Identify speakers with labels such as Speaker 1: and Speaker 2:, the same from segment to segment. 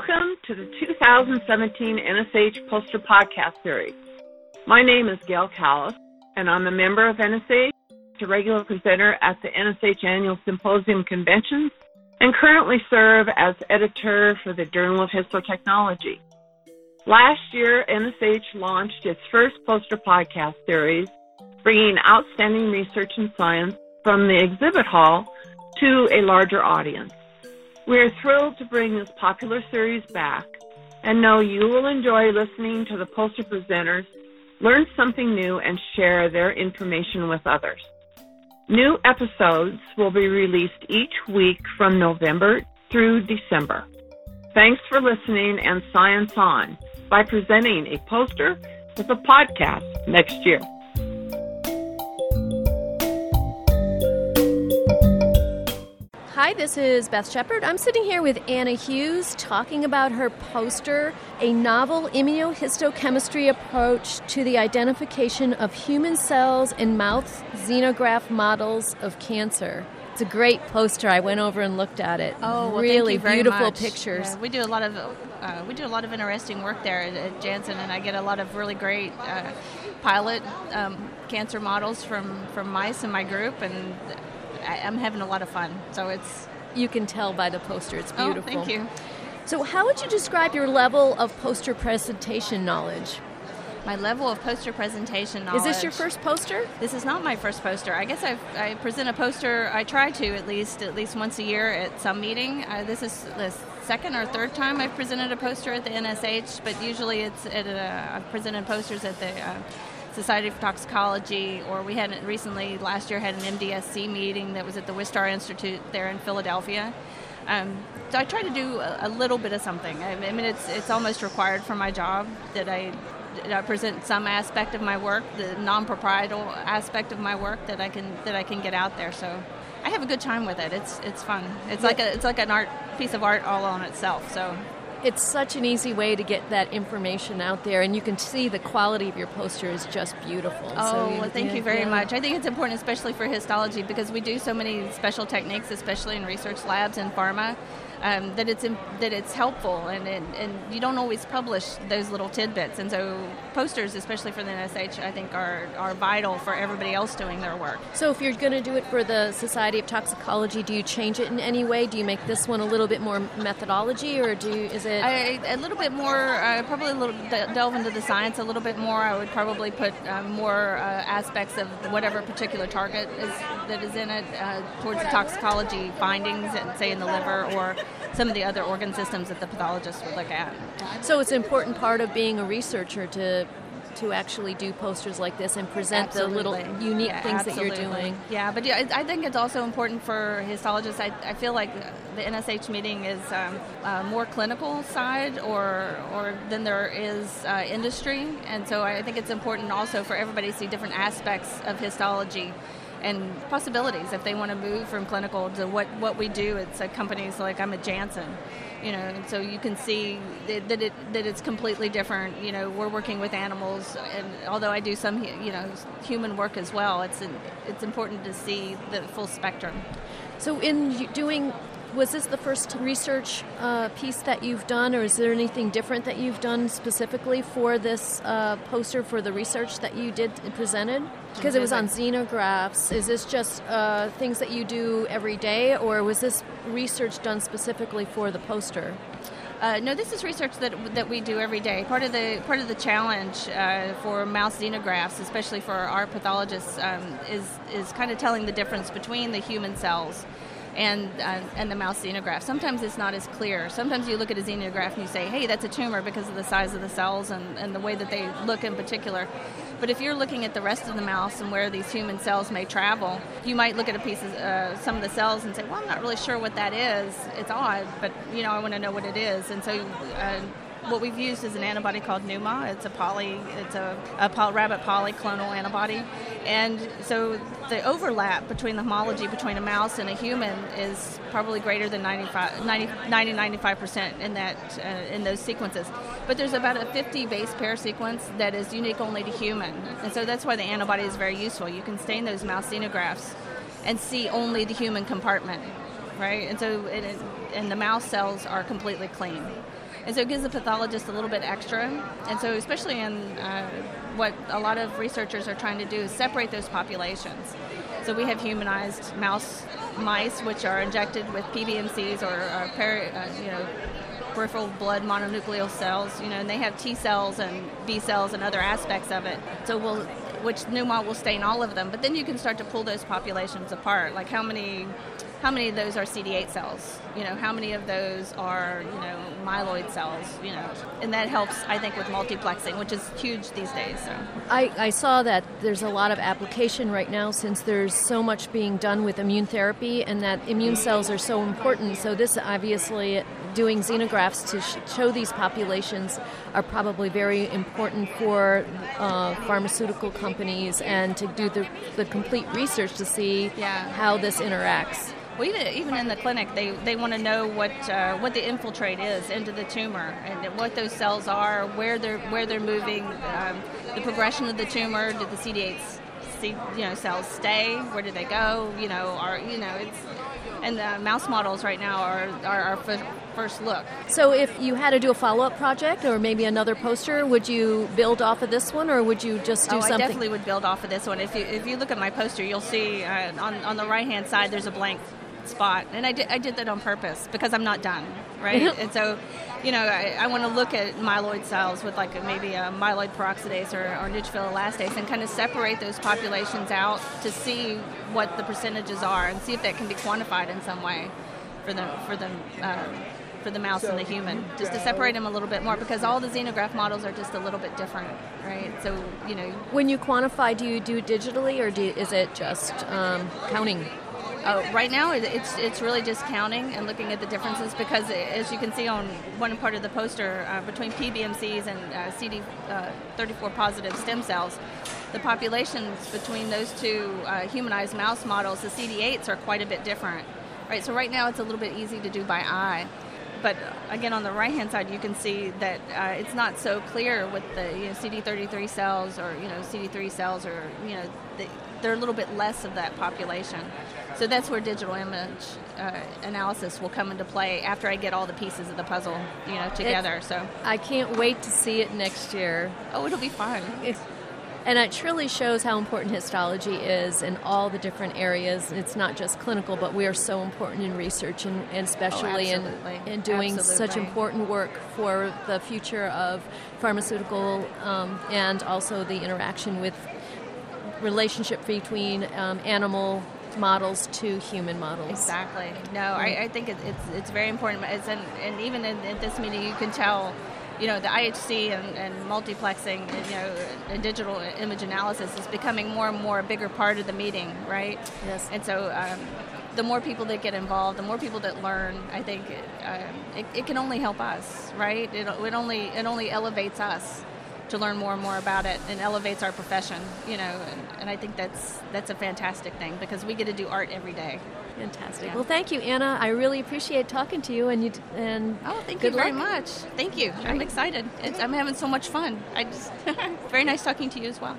Speaker 1: Welcome to the 2017 NSH Poster Podcast Series. My name is Gayle Callis, and I'm a member of NSH, a regular presenter at the NSH Annual Symposium Conventions, and currently serve as editor for the Journal of Histotechnology. Last year, NSH launched its first poster podcast series, bringing outstanding research and science from the exhibit hall to a larger audience. We are thrilled to bring this popular series back and know you will enjoy listening to the poster presenters, learn something new, and share their information with others. New episodes will be released each week from November through December. Thanks for listening and Science On by presenting a poster with a podcast next year.
Speaker 2: Hi, this is Beth Shepard. I'm sitting here with Anna Hughes talking about her poster, A Novel Immunohistochemistry Approach to the Identification of Human Cells in Mouse Xenograft Models of Cancer. It's a great poster. I went over and looked at it.
Speaker 3: Oh, well,
Speaker 2: really beautiful
Speaker 3: much.
Speaker 2: pictures.
Speaker 3: Yeah, we do a lot of uh, we do a lot of interesting work there at, at, Janssen, and I get a lot of really great uh, pilot um, cancer models from from mice in my group, and I, am having a lot of fun. So it's
Speaker 2: you can tell by the poster. It's beautiful.
Speaker 3: Oh, thank you.
Speaker 2: So, how would you describe your level of poster presentation knowledge?
Speaker 3: My level of poster presentation knowledge.
Speaker 2: Is this your first poster?
Speaker 3: This is not my first poster. I guess I've, i present a poster. I try to at least at least once a year at some meeting. Uh, this is the second or third time I've presented a poster at the NSH, but usually it's at a, I've presented posters at the uh, Society for Toxicology, or we had recently last year had an MDSC meeting that was at the Wistar Institute there in Philadelphia. Um, so I try to do a, a, little bit of something. I mean, it's it's almost required for my job that I, that I present some aspect of my work, the non-proprietal aspect of my work that I can that I can get out there. So I have a good time with it. It's it's fun. It's like a it's like an art piece of art all on itself. So
Speaker 2: it's such an easy way to get that information out there, and you can see the quality of your poster is just beautiful.
Speaker 3: Oh,
Speaker 2: so,
Speaker 3: well, thank yeah, you very yeah. much. I think it's important, especially for histology, because we do so many special techniques, especially in research labs and pharma um, that it's that it's helpful and, and, and you don't always publish those little tidbits and so posters especially for the NSH I think are, are vital for everybody else doing their work
Speaker 2: so if you're going to do it for the Society of Toxicology do you change it in any way do you make this one a little bit more methodology or do you, is it
Speaker 3: I, a little bit more uh, probably a little delve into the science a little bit more I would probably put um, more uh, aspects of whatever particular target is that is in it uh, towards the toxicology findings and say in the liver or some of the other organ systems that the pathologist would look at.
Speaker 2: So it's an important part of being a researcher to to actually do posters like this and present
Speaker 3: absolutely.
Speaker 2: the little unique
Speaker 3: yeah,
Speaker 2: things
Speaker 3: absolutely.
Speaker 2: that you're doing.
Speaker 3: Yeah, but yeah, I think it's also important for histologists. I, I feel like the NSH meeting is um, uh, more clinical side, or or than there is uh, industry, and so I think it's important also for everybody to see different aspects of histology and possibilities if they want to move from clinical to what, what we do. It's at companies like I'm at Janssen, you know, and so you can see that, it that it's completely different. You know, we're working with animals, and although I do some you know human work as well, it's it's important to see the full spectrum.
Speaker 2: So in doing was this the first research uh, piece that you've done, or is there anything different that you've done specifically for this uh, poster for the research that you did presented? Because it was on xenografts. Is this just uh, things that you do every day, or was this research done specifically for the poster?
Speaker 3: Uh, no, this is research that that we do every day. Part of the part of the challenge uh, for mouse xenografts, especially for our pathologists, um, is is kind of telling the difference between the human cells and uh, and the mouse xenograft. Sometimes it's not as clear. Sometimes you look at a xenograft and you say, hey, that's a tumor because of the size of the cells and, and the way that they look in particular. But if you're looking at the rest of the mouse and where these human cells may travel, you might look at a piece of uh, some of the cells and say, well, I'm not really sure what that is. It's odd, but you know, I want to know what it is. And so uh, what we've used is an antibody called NuMA. It's a poly, it's a, a poly, rabbit polyclonal antibody, and so the overlap between the homology between a mouse and a human is probably greater than 95, 90, 90 95 percent in that uh, in those sequences. But there's about a 50 base pair sequence that is unique only to human, and so that's why the antibody is very useful. You can stain those mouse xenografts and see only the human compartment, right? And so it, and the mouse cells are completely clean. And so it gives the pathologist a little bit extra. And so, especially in uh, what a lot of researchers are trying to do, is separate those populations. So we have humanized mouse mice, which are injected with PBMCs or, or peri, uh, you know, peripheral blood mononuclear cells, you know, and they have T cells and B cells and other aspects of it. So we'll which NuMA will stain all of them, but then you can start to pull those populations apart. Like how many how many of those are CD8 cells? You know, how many of those are, you know, myeloid cells, you know? And that helps, I think, with multiplexing, which is huge these days. So
Speaker 2: I, I saw that there's a lot of application right now since there's so much being done with immune therapy and that immune cells are so important. So this obviously doing xenografts to sh- show these populations are probably very important for uh, pharmaceutical companies and to do the, the complete research to see
Speaker 3: Yeah.
Speaker 2: how this interacts.
Speaker 3: Well, even, even in the clinic, they, they want to know what uh, what the infiltrate is into the tumor and what those cells are, where they're where they're moving, um, the progression of the tumor. Did the CD8s, C, you know, cells stay? Where did they go? You know, are you know it's and the mouse models right now are are our f- first look.
Speaker 2: So if you had to do a follow-up project or maybe another poster, would you build off of this one or would you just do
Speaker 3: oh, I definitely would build off of this one. If you if you look at my poster, you'll see uh, on on the right hand side there's a blank spot, and I did I did that on purpose because I'm not done, right? and so, you know, I, I want to look at myeloid cells with like a, maybe a myeloid peroxidase or, or neutrophil elastase, and kind of separate those populations out to see what the percentages are, and see if that can be quantified in some way for the for the. Um, for the mouse and the human, just to separate them a little bit more, because all the xenograft models are just a little bit different, right? So, you know,
Speaker 2: When you quantify, do you do digitally or do, is it just um, counting?
Speaker 3: Uh, right now, it's it's really just counting and looking at the differences because, as you can see on one part of the poster, uh, between PBMCs and uh, CD34 positive stem cells, the populations between those two uh, humanized mouse models, the CD8s, are quite a bit different. Right. So right now, it's a little bit easy to do by eye. But again, on the right-hand side, you can see that uh, it's not so clear with the you know, CD33 cells or you know CD3 cells or you know the, they're a little bit less of that population. So that's where digital image uh, analysis will come into play after I get all the pieces of the puzzle you know together. so
Speaker 2: I can't wait to see it next year.
Speaker 3: oh, it'll be fun.
Speaker 2: And it truly shows how important histology is in all the different areas. It's not just clinical, but we are so important in research and, and especially in, in doing such important work for the future of pharmaceutical um, and also the interaction with relationship between um, animal models to human models.
Speaker 3: Exactly. No, I, I think it, it's it's very important. It's and, and even in, at this meeting, you can tell, you know, the IHC and, and multiplexing, and, you know, and digital image analysis is becoming more and more a bigger part of the meeting, right?
Speaker 2: Yes.
Speaker 3: And so. Um, the more people that get involved, the more people that learn, I think um, it, it can only help us, right? It, it only it only elevates us to learn more and more about it, and elevates our profession, you know. And, and I think that's that's a fantastic thing because we get to do art every day.
Speaker 2: Fantastic.
Speaker 3: Yeah.
Speaker 2: Well, thank you, Anna. I really appreciate talking to you, and you and
Speaker 3: Oh, thank
Speaker 2: good
Speaker 3: you very
Speaker 2: luck.
Speaker 3: much. Thank you. I'm excited. It's, I'm having so much fun. I just very nice talking to you as well.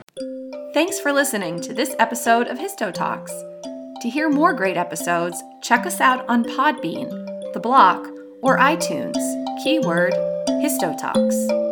Speaker 4: Thanks for listening to this episode of Histo Talks. To hear more great episodes, check us out on Podbean, The Block, or iTunes. Keyword Histo Talks.